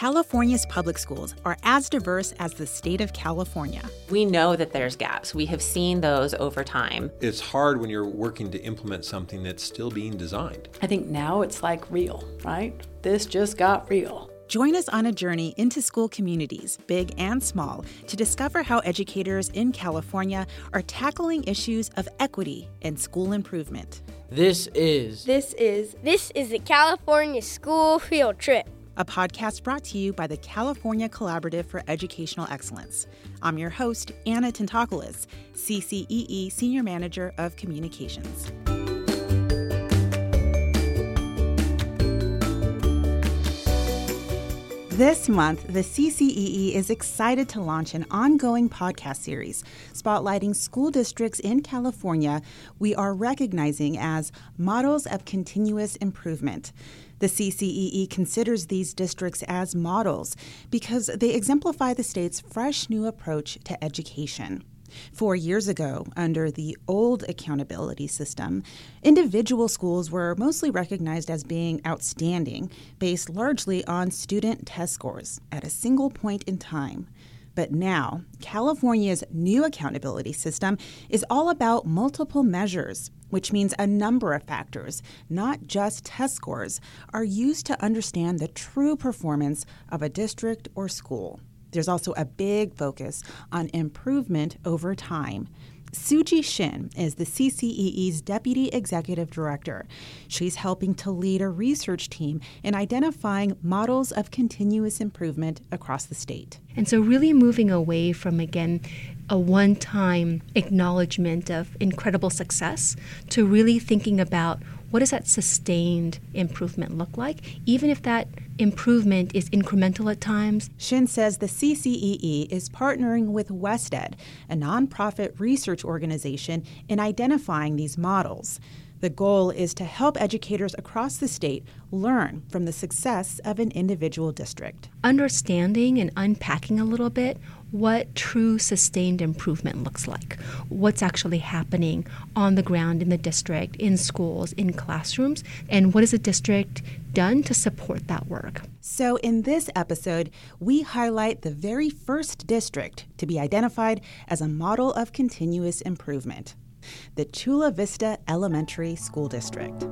California's public schools are as diverse as the state of California. We know that there's gaps. We have seen those over time. It's hard when you're working to implement something that's still being designed. I think now it's like real, right? This just got real. Join us on a journey into school communities, big and small, to discover how educators in California are tackling issues of equity and school improvement. This is. This is. This is the California School Field Trip a podcast brought to you by the California Collaborative for Educational Excellence. I'm your host, Anna Tentakoulis, CCEE Senior Manager of Communications. This month, the CCEE is excited to launch an ongoing podcast series spotlighting school districts in California we are recognizing as models of continuous improvement. The CCEE considers these districts as models because they exemplify the state's fresh new approach to education. Four years ago, under the old accountability system, individual schools were mostly recognized as being outstanding, based largely on student test scores at a single point in time. But now, California's new accountability system is all about multiple measures, which means a number of factors, not just test scores, are used to understand the true performance of a district or school. There's also a big focus on improvement over time. Suji Shin is the CCEE's Deputy Executive Director. She's helping to lead a research team in identifying models of continuous improvement across the state. And so, really moving away from, again, a one time acknowledgement of incredible success to really thinking about what does that sustained improvement look like, even if that improvement is incremental at times? Shin says the CCEE is partnering with WestEd, a nonprofit research organization, in identifying these models. The goal is to help educators across the state learn from the success of an individual district. Understanding and unpacking a little bit what true sustained improvement looks like, what's actually happening on the ground in the district, in schools, in classrooms, and what has the district done to support that work. So, in this episode, we highlight the very first district to be identified as a model of continuous improvement the Chula Vista Elementary School District.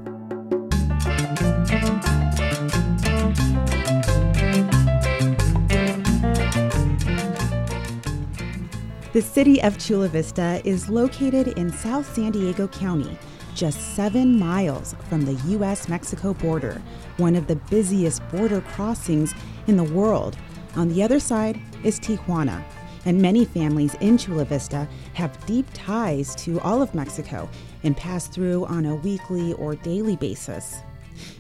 The city of Chula Vista is located in South San Diego County, just seven miles from the U.S. Mexico border, one of the busiest border crossings in the world. On the other side is Tijuana, and many families in Chula Vista have deep ties to all of Mexico and pass through on a weekly or daily basis.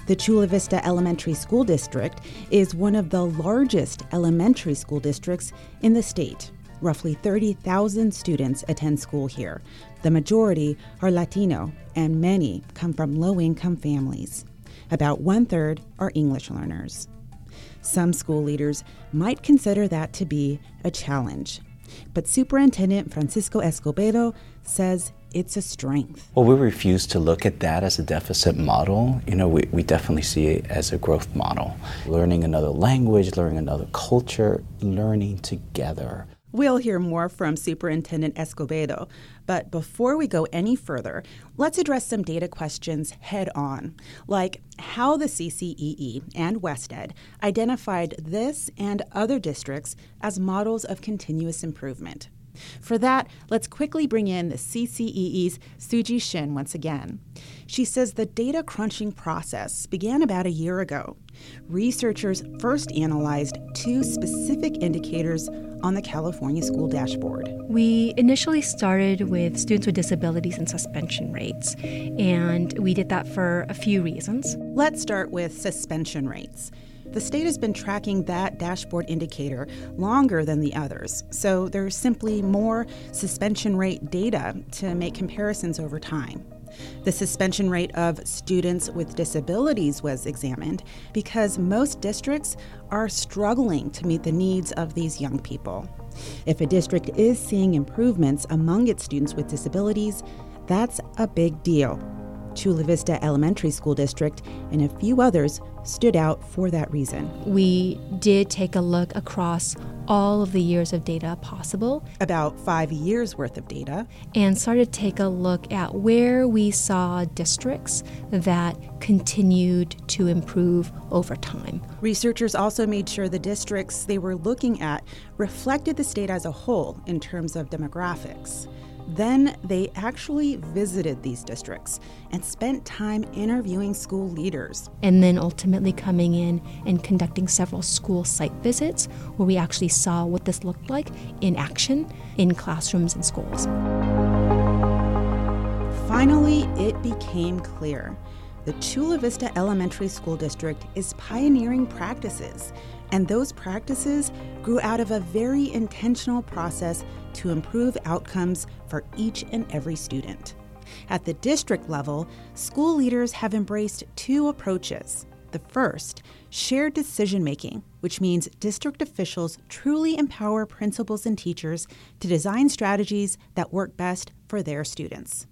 The Chula Vista Elementary School District is one of the largest elementary school districts in the state. Roughly 30,000 students attend school here. The majority are Latino, and many come from low income families. About one third are English learners. Some school leaders might consider that to be a challenge. But Superintendent Francisco Escobedo says it's a strength. Well, we refuse to look at that as a deficit model. You know, we, we definitely see it as a growth model. Learning another language, learning another culture, learning together. We'll hear more from Superintendent Escobedo, but before we go any further, let's address some data questions head on, like how the CCEE and WestEd identified this and other districts as models of continuous improvement. For that, let's quickly bring in the CCEE's Suji Shin once again. She says the data crunching process began about a year ago. Researchers first analyzed two specific indicators on the California School Dashboard. We initially started with students with disabilities and suspension rates, and we did that for a few reasons. Let's start with suspension rates. The state has been tracking that dashboard indicator longer than the others, so there's simply more suspension rate data to make comparisons over time. The suspension rate of students with disabilities was examined because most districts are struggling to meet the needs of these young people. If a district is seeing improvements among its students with disabilities, that's a big deal. Chula Vista Elementary School District and a few others stood out for that reason. We did take a look across all of the years of data possible. About five years worth of data. And started to take a look at where we saw districts that continued to improve over time. Researchers also made sure the districts they were looking at reflected the state as a whole in terms of demographics. Then they actually visited these districts and spent time interviewing school leaders. And then ultimately coming in and conducting several school site visits where we actually saw what this looked like in action in classrooms and schools. Finally, it became clear. The Chula Vista Elementary School District is pioneering practices, and those practices grew out of a very intentional process to improve outcomes for each and every student. At the district level, school leaders have embraced two approaches. The first, shared decision making, which means district officials truly empower principals and teachers to design strategies that work best for their students.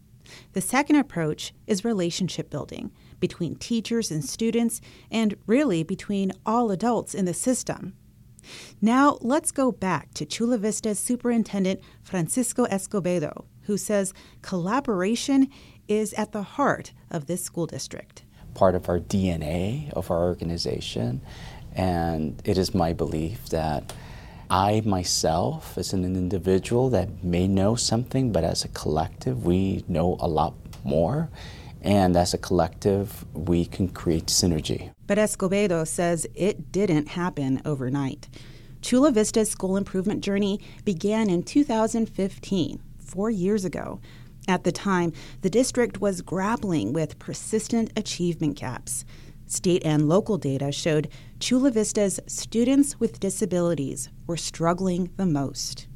The second approach is relationship building between teachers and students, and really between all adults in the system. Now, let's go back to Chula Vista's Superintendent Francisco Escobedo, who says collaboration is at the heart of this school district. Part of our DNA of our organization, and it is my belief that I myself, as an individual that may know something, but as a collective, we know a lot more. And as a collective, we can create synergy. But Escobedo says it didn't happen overnight. Chula Vista's school improvement journey began in 2015, four years ago. At the time, the district was grappling with persistent achievement gaps. State and local data showed Chula Vista's students with disabilities were struggling the most.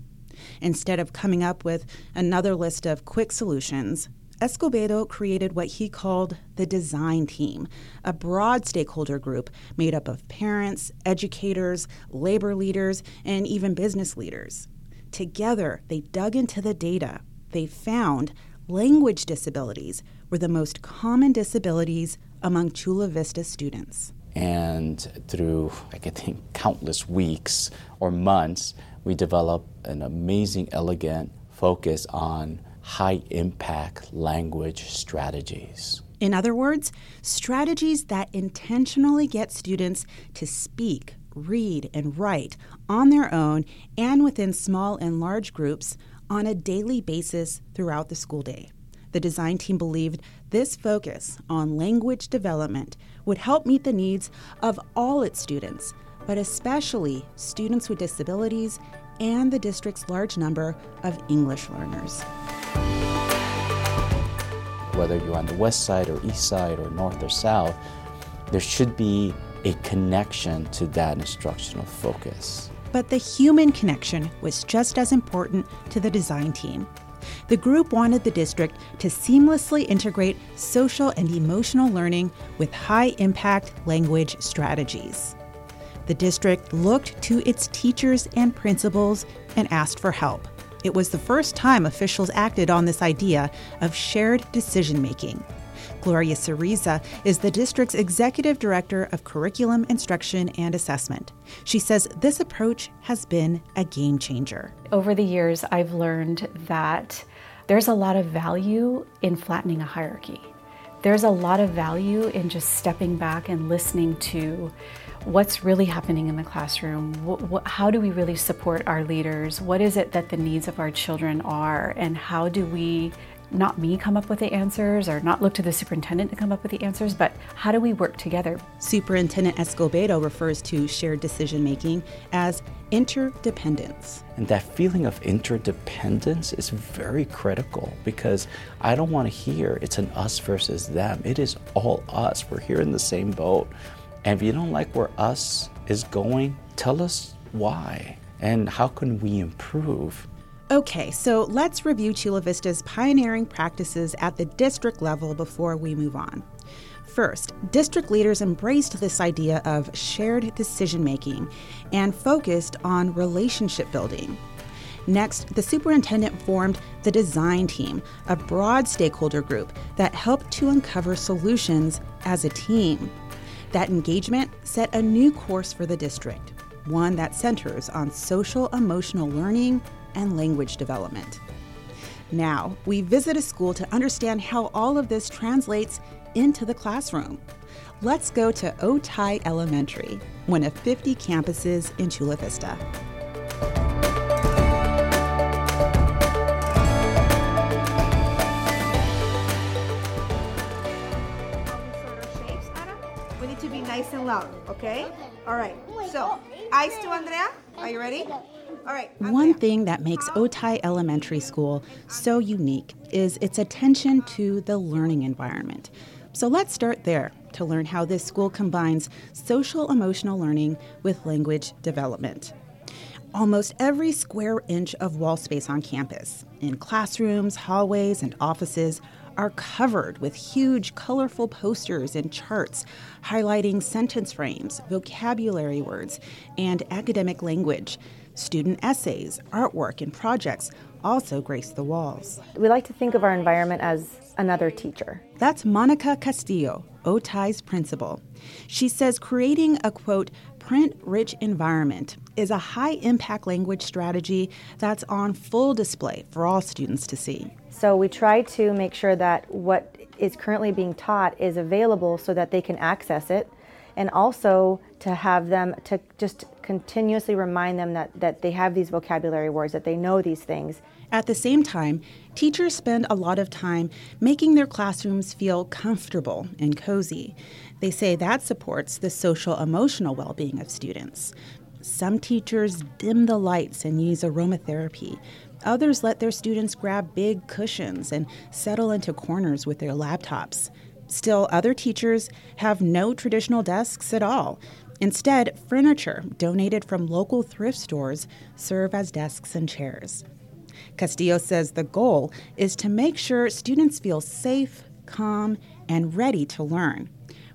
Instead of coming up with another list of quick solutions, Escobedo created what he called the design team, a broad stakeholder group made up of parents, educators, labor leaders, and even business leaders. Together, they dug into the data. They found language disabilities were the most common disabilities among Chula Vista students. And through, I could think, countless weeks or months, we developed an amazing, elegant focus on high impact language strategies. In other words, strategies that intentionally get students to speak, read, and write on their own and within small and large groups on a daily basis throughout the school day. The design team believed this focus on language development would help meet the needs of all its students, but especially students with disabilities and the district's large number of English learners whether you're on the west side or east side or north or south, there should be a connection to that instructional focus. But the human connection was just as important to the design team. The group wanted the district to seamlessly integrate social and emotional learning with high impact language strategies. The district looked to its teachers and principals and asked for help. It was the first time officials acted on this idea of shared decision making. Gloria Ceriza is the district's executive director of curriculum instruction and assessment. She says this approach has been a game changer. Over the years, I've learned that there's a lot of value in flattening a hierarchy. There's a lot of value in just stepping back and listening to what's really happening in the classroom. What, what, how do we really support our leaders? What is it that the needs of our children are? And how do we, not me come up with the answers or not look to the superintendent to come up with the answers, but how do we work together? Superintendent Escobedo refers to shared decision making as interdependence. And that feeling of interdependence is very critical because I don't want to hear it's an us versus them. It is all us. We're here in the same boat. And if you don't like where us is going, tell us why and how can we improve. Okay, so let's review Chula Vista's pioneering practices at the district level before we move on. First, district leaders embraced this idea of shared decision making and focused on relationship building. Next, the superintendent formed the design team, a broad stakeholder group that helped to uncover solutions as a team. That engagement set a new course for the district, one that centers on social emotional learning and language development. Now, we visit a school to understand how all of this translates into the classroom. Let's go to Otay Elementary, one of 50 campuses in Chula Vista. Nice and loud, okay? All right. So, eyes to Andrea. Are you ready? All right. One thing that makes Otay Elementary School so unique is its attention to the learning environment. So let's start there to learn how this school combines social emotional learning with language development. Almost every square inch of wall space on campus, in classrooms, hallways, and offices, are covered with huge, colorful posters and charts highlighting sentence frames, vocabulary words, and academic language. Student essays, artwork, and projects also grace the walls. We like to think of our environment as another teacher. That's Monica Castillo, Otay's principal. She says creating a quote, print rich environment is a high impact language strategy that's on full display for all students to see. So we try to make sure that what is currently being taught is available so that they can access it and also to have them to just continuously remind them that, that they have these vocabulary words, that they know these things. At the same time, teachers spend a lot of time making their classrooms feel comfortable and cozy. They say that supports the social emotional well being of students. Some teachers dim the lights and use aromatherapy. Others let their students grab big cushions and settle into corners with their laptops. Still, other teachers have no traditional desks at all. Instead, furniture donated from local thrift stores serve as desks and chairs. Castillo says the goal is to make sure students feel safe, calm, and ready to learn.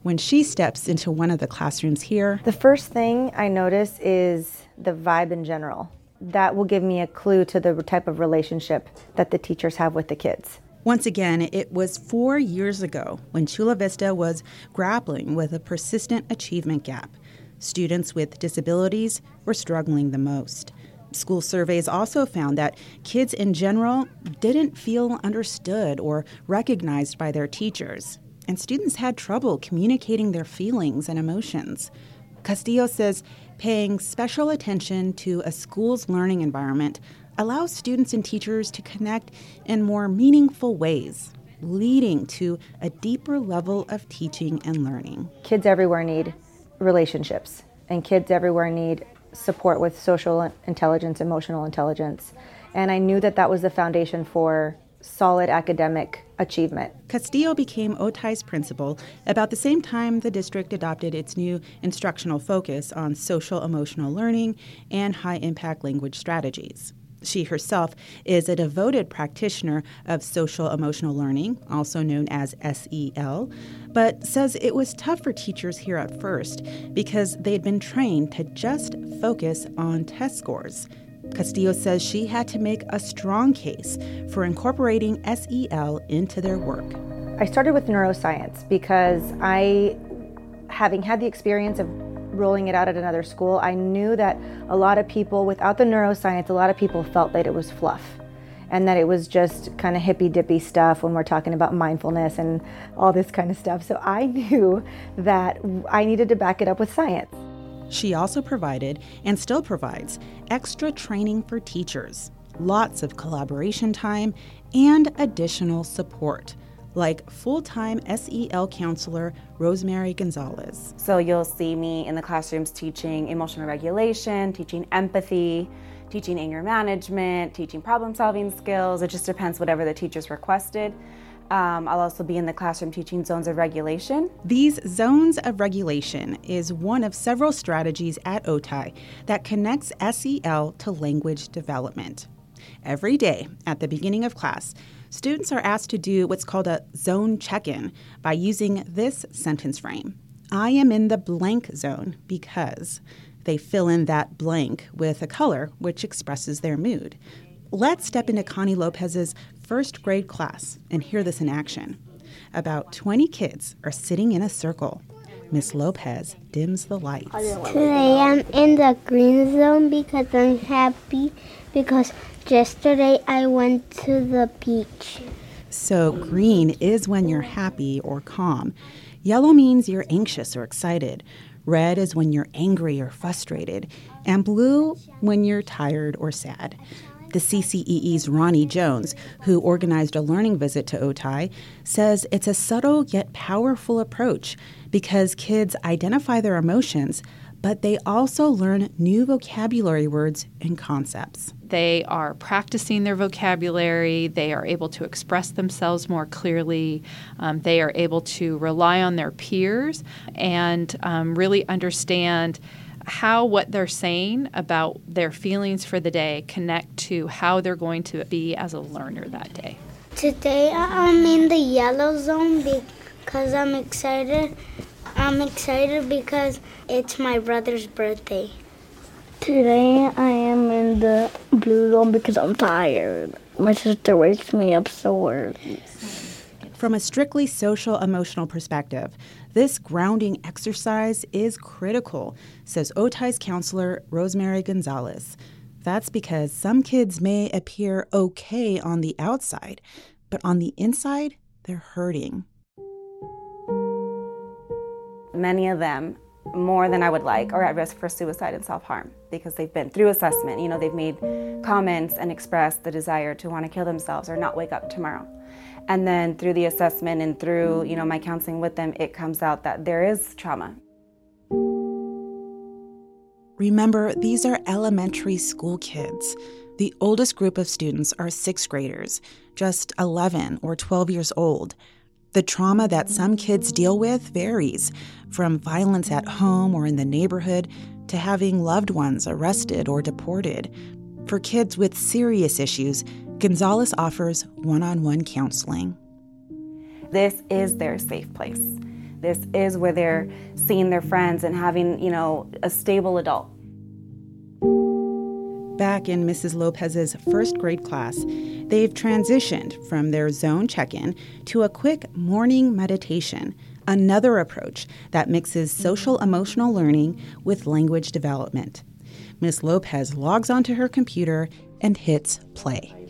When she steps into one of the classrooms here, the first thing I notice is the vibe in general that will give me a clue to the type of relationship that the teachers have with the kids. Once again, it was four years ago when Chula Vista was grappling with a persistent achievement gap. Students with disabilities were struggling the most. School surveys also found that kids in general didn't feel understood or recognized by their teachers, and students had trouble communicating their feelings and emotions. Castillo says paying special attention to a school's learning environment allows students and teachers to connect in more meaningful ways, leading to a deeper level of teaching and learning. Kids everywhere need relationships, and kids everywhere need support with social intelligence, emotional intelligence. And I knew that that was the foundation for solid academic achievement. Castillo became Otay's principal about the same time the district adopted its new instructional focus on social emotional learning and high impact language strategies. She herself is a devoted practitioner of social emotional learning, also known as SEL, but says it was tough for teachers here at first because they'd been trained to just focus on test scores. Castillo says she had to make a strong case for incorporating SEL into their work. I started with neuroscience because I, having had the experience of rolling it out at another school, I knew that a lot of people, without the neuroscience, a lot of people felt that it was fluff and that it was just kind of hippy dippy stuff when we're talking about mindfulness and all this kind of stuff. So I knew that I needed to back it up with science. She also provided, and still provides, extra training for teachers, lots of collaboration time, and additional support, like full time SEL counselor Rosemary Gonzalez. So you'll see me in the classrooms teaching emotional regulation, teaching empathy, teaching anger management, teaching problem solving skills. It just depends whatever the teacher's requested. Um, I'll also be in the classroom teaching zones of regulation. These zones of regulation is one of several strategies at Otay that connects SEL to language development. Every day at the beginning of class, students are asked to do what's called a zone check in by using this sentence frame I am in the blank zone because. They fill in that blank with a color which expresses their mood. Let's step into Connie Lopez's first grade class and hear this in action. About 20 kids are sitting in a circle. Miss Lopez dims the lights. Today I'm in the green zone because I'm happy because yesterday I went to the beach. So, green is when you're happy or calm. Yellow means you're anxious or excited. Red is when you're angry or frustrated. And blue when you're tired or sad. The CCEE's Ronnie Jones, who organized a learning visit to Otay, says it's a subtle yet powerful approach because kids identify their emotions, but they also learn new vocabulary words and concepts. They are practicing their vocabulary. They are able to express themselves more clearly. Um, they are able to rely on their peers and um, really understand how what they're saying about their feelings for the day connect to how they're going to be as a learner that day. Today I'm in the yellow zone because I'm excited. I'm excited because it's my brother's birthday. Today I am in the blue zone because I'm tired. My sister wakes me up so early. From a strictly social emotional perspective, this grounding exercise is critical, says Otay's counselor Rosemary Gonzalez. That's because some kids may appear okay on the outside, but on the inside, they're hurting. Many of them, more than I would like, are at risk for suicide and self harm because they've been through assessment. You know, they've made comments and expressed the desire to want to kill themselves or not wake up tomorrow. And then through the assessment and through, you know, my counseling with them, it comes out that there is trauma. Remember, these are elementary school kids. The oldest group of students are sixth graders, just 11 or 12 years old. The trauma that some kids deal with varies from violence at home or in the neighborhood to having loved ones arrested or deported. For kids with serious issues, Gonzalez offers one on one counseling. This is their safe place. This is where they're seeing their friends and having, you know, a stable adult. Back in Mrs. Lopez's first grade class, they've transitioned from their zone check in to a quick morning meditation, another approach that mixes social emotional learning with language development. Miss Lopez logs onto her computer and hits play.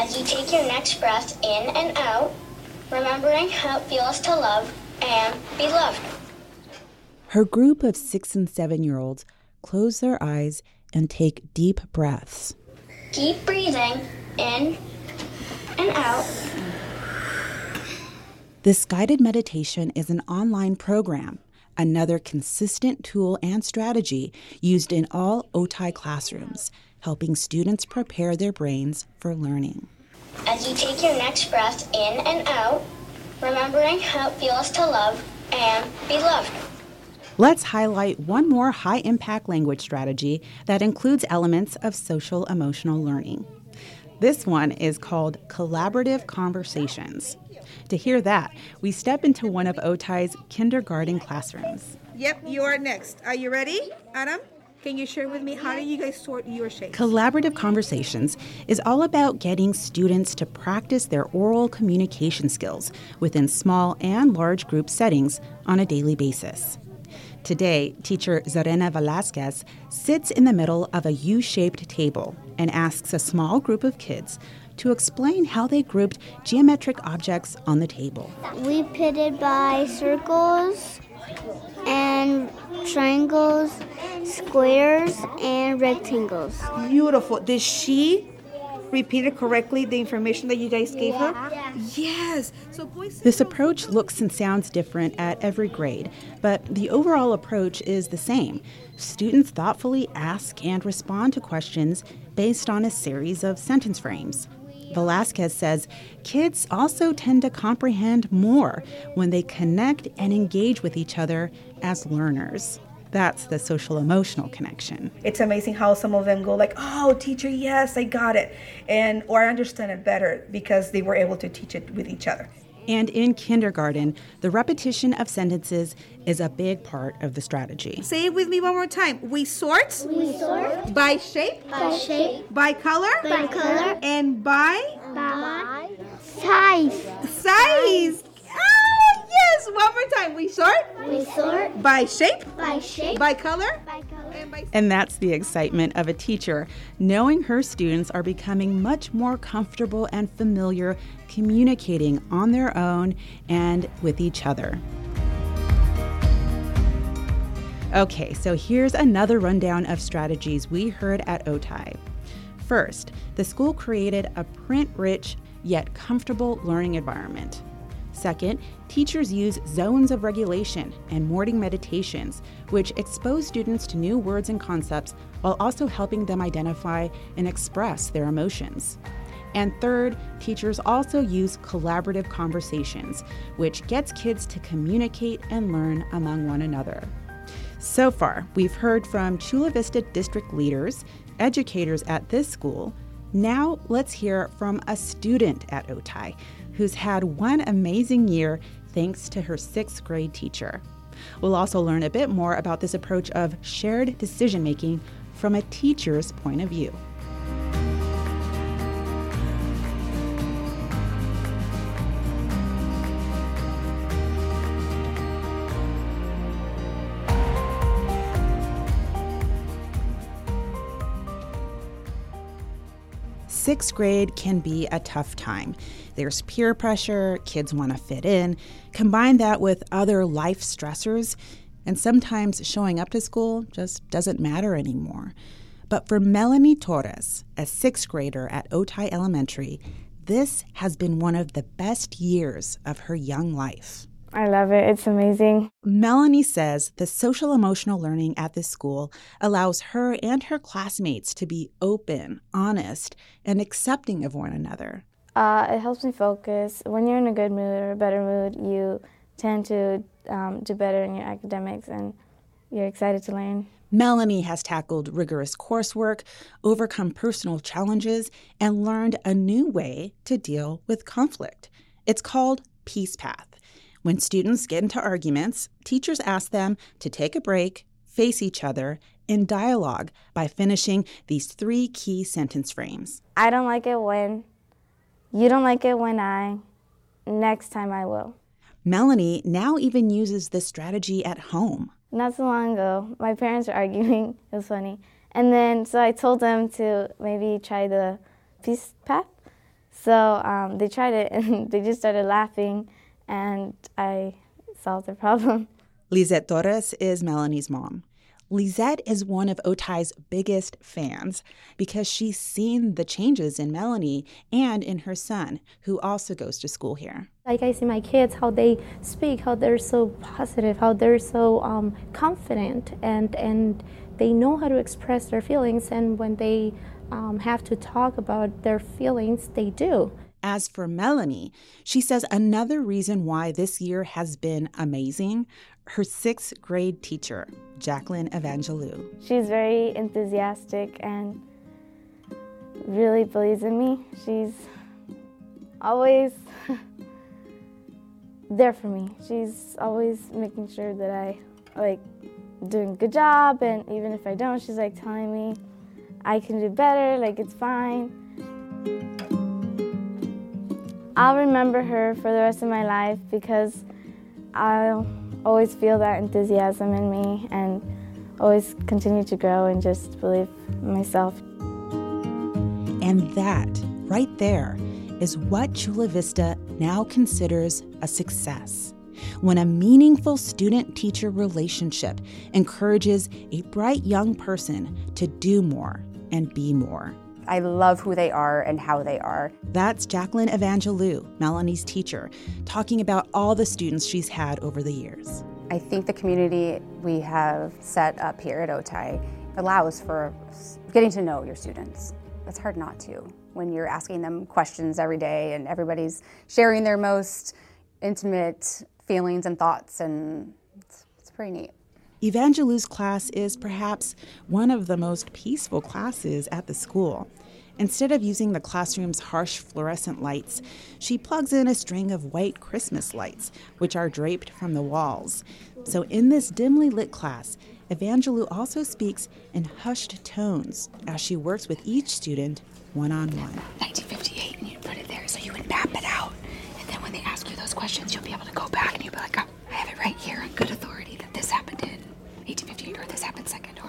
As you take your next breath in and out, remembering how it feels to love and be loved. Her group of six and seven year olds close their eyes and take deep breaths. Keep breathing in and out. This guided meditation is an online program, another consistent tool and strategy used in all Otay classrooms, helping students prepare their brains for learning. As you take your next breath in and out, remembering how it feels to love and be loved. Let's highlight one more high impact language strategy that includes elements of social emotional learning. This one is called collaborative conversations. To hear that, we step into one of Otay's kindergarten classrooms. Yep, you are next. Are you ready, Adam? Can you share with me how do you guys sort your shapes? Collaborative Conversations is all about getting students to practice their oral communication skills within small and large group settings on a daily basis. Today, teacher Zarena Velasquez sits in the middle of a U shaped table and asks a small group of kids to explain how they grouped geometric objects on the table. We pitted by circles and triangles, squares, and rectangles. Beautiful. Did she repeat it correctly the information that you guys gave her? Yes. So boys This approach looks and sounds different at every grade, but the overall approach is the same. Students thoughtfully ask and respond to questions based on a series of sentence frames. Velasquez says kids also tend to comprehend more when they connect and engage with each other as learners. That's the social emotional connection. It's amazing how some of them go like, "Oh, teacher, yes, I got it." And or I understand it better because they were able to teach it with each other. And in kindergarten, the repetition of sentences is a big part of the strategy. Say it with me one more time. We sort. We sort. By shape. By shape. By color. By color. And by. By size. Size. Yes. One more time. We sort. We sort. By shape. By shape. By color. By color. And by. And that's the excitement of a teacher, knowing her students are becoming much more comfortable and familiar communicating on their own and with each other. Okay, so here's another rundown of strategies we heard at Otay. First, the school created a print rich yet comfortable learning environment. Second, teachers use zones of regulation and morning meditations, which expose students to new words and concepts while also helping them identify and express their emotions. And third, teachers also use collaborative conversations, which gets kids to communicate and learn among one another. So far, we've heard from Chula Vista district leaders, educators at this school. Now, let's hear from a student at Otay who's had one amazing year thanks to her sixth grade teacher. We'll also learn a bit more about this approach of shared decision making from a teacher's point of view. Sixth grade can be a tough time. There's peer pressure, kids want to fit in. Combine that with other life stressors, and sometimes showing up to school just doesn't matter anymore. But for Melanie Torres, a sixth grader at Otay Elementary, this has been one of the best years of her young life. I love it. It's amazing. Melanie says the social emotional learning at this school allows her and her classmates to be open, honest, and accepting of one another. Uh, it helps me focus. When you're in a good mood or a better mood, you tend to um, do better in your academics and you're excited to learn. Melanie has tackled rigorous coursework, overcome personal challenges, and learned a new way to deal with conflict. It's called Peace Path. When students get into arguments, teachers ask them to take a break, face each other, and dialogue by finishing these three key sentence frames. I don't like it when, you don't like it when I, next time I will. Melanie now even uses this strategy at home. Not so long ago, my parents were arguing. It was funny. And then, so I told them to maybe try the peace path. So um, they tried it and they just started laughing and I solved the problem. Lizette Torres is Melanie's mom. Lizette is one of Otay's biggest fans because she's seen the changes in Melanie and in her son, who also goes to school here. Like I see my kids, how they speak, how they're so positive, how they're so um, confident, and and they know how to express their feelings. And when they um, have to talk about their feelings, they do. As for Melanie, she says another reason why this year has been amazing her sixth grade teacher, Jacqueline Evangelou. She's very enthusiastic and really believes in me. She's always there for me. She's always making sure that I like doing a good job and even if I don't, she's like telling me I can do better, like it's fine. I'll remember her for the rest of my life because I'll always feel that enthusiasm in me and always continue to grow and just believe myself. And that, right there, is what Chula Vista now considers a success. When a meaningful student teacher relationship encourages a bright young person to do more and be more. I love who they are and how they are. That's Jacqueline Evangelou, Melanie's teacher, talking about all the students she's had over the years. I think the community we have set up here at Otay allows for getting to know your students. It's hard not to when you're asking them questions every day and everybody's sharing their most intimate feelings and thoughts, and it's, it's pretty neat. Evangelou's class is perhaps one of the most peaceful classes at the school. Instead of using the classroom's harsh fluorescent lights, she plugs in a string of white Christmas lights, which are draped from the walls. So in this dimly lit class, Evangelou also speaks in hushed tones as she works with each student one on one. 1958, and you put it there so you would map it out. And then when they ask you those questions, you'll be able to go back and you'll be like, oh, I have it right here on good authority that this happened in 1858 or this happened second or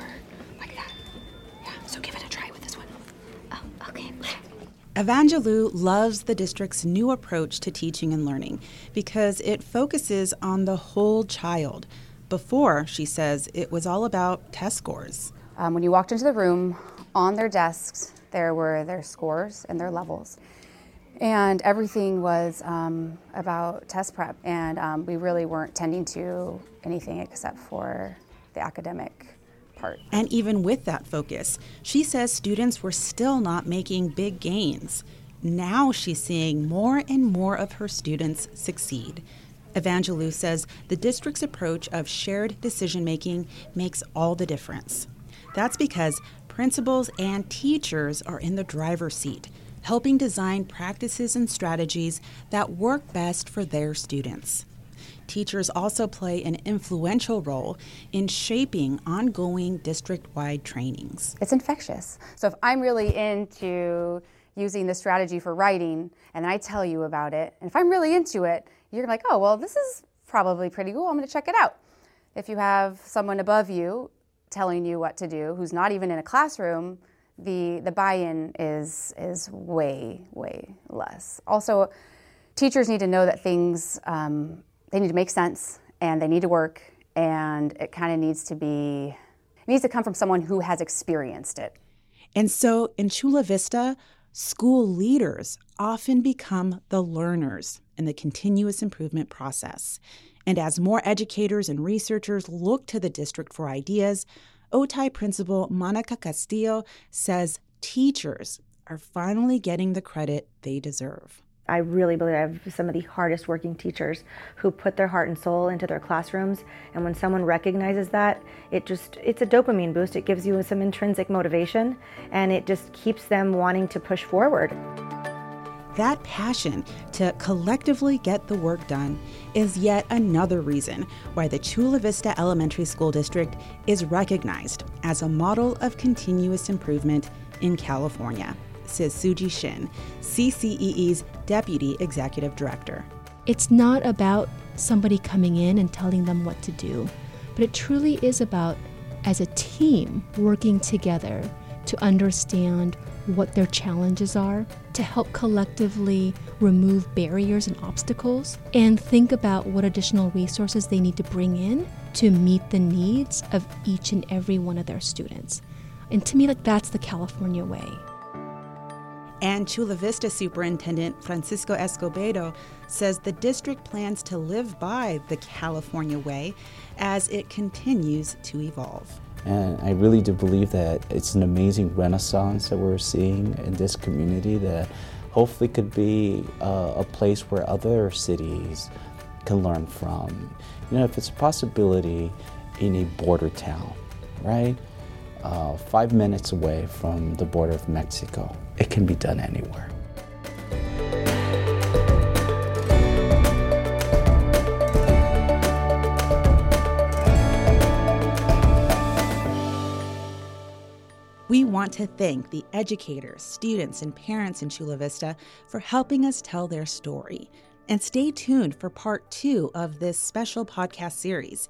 Evangelou loves the district's new approach to teaching and learning because it focuses on the whole child. Before, she says, it was all about test scores. Um, when you walked into the room, on their desks, there were their scores and their levels. And everything was um, about test prep, and um, we really weren't tending to anything except for the academic part. And even with that focus, she says students were still not making big gains. Now she's seeing more and more of her students succeed. Evangelou says the district's approach of shared decision making makes all the difference. That's because principals and teachers are in the driver's seat, helping design practices and strategies that work best for their students. Teachers also play an influential role in shaping ongoing district wide trainings. It's infectious. So if I'm really into using the strategy for writing and I tell you about it, and if I'm really into it, you're like, oh, well, this is probably pretty cool. I'm going to check it out. If you have someone above you telling you what to do who's not even in a classroom, the, the buy-in is, is way, way less. Also, teachers need to know that things, um, they need to make sense and they need to work and it kind of needs to be, needs to come from someone who has experienced it. And so in Chula Vista, school leaders often become the learners in the continuous improvement process. And as more educators and researchers look to the district for ideas, Otay principal Monica Castillo says teachers are finally getting the credit they deserve. I really believe I have some of the hardest working teachers who put their heart and soul into their classrooms. And when someone recognizes that, it just, it's a dopamine boost. It gives you some intrinsic motivation and it just keeps them wanting to push forward. That passion to collectively get the work done is yet another reason why the Chula Vista Elementary School District is recognized as a model of continuous improvement in California, says Suji Shin, CCEE's Deputy Executive Director. It's not about somebody coming in and telling them what to do, but it truly is about, as a team, working together to understand what their challenges are, to help collectively remove barriers and obstacles, and think about what additional resources they need to bring in to meet the needs of each and every one of their students. And to me, like that's the California way. And Chula Vista Superintendent Francisco Escobedo says the district plans to live by the California way as it continues to evolve. And I really do believe that it's an amazing renaissance that we're seeing in this community that hopefully could be uh, a place where other cities can learn from. You know, if it's a possibility in a border town, right? Uh, five minutes away from the border of Mexico, it can be done anywhere. We want to thank the educators, students, and parents in Chula Vista for helping us tell their story. And stay tuned for part two of this special podcast series.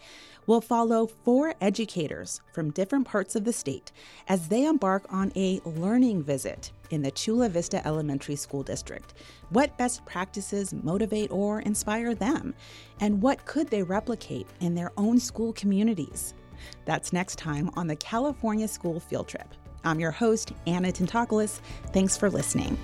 We'll follow four educators from different parts of the state as they embark on a learning visit in the Chula Vista Elementary School District. What best practices motivate or inspire them? And what could they replicate in their own school communities? That's next time on the California School Field Trip. I'm your host, Anna Tentopoulos. Thanks for listening.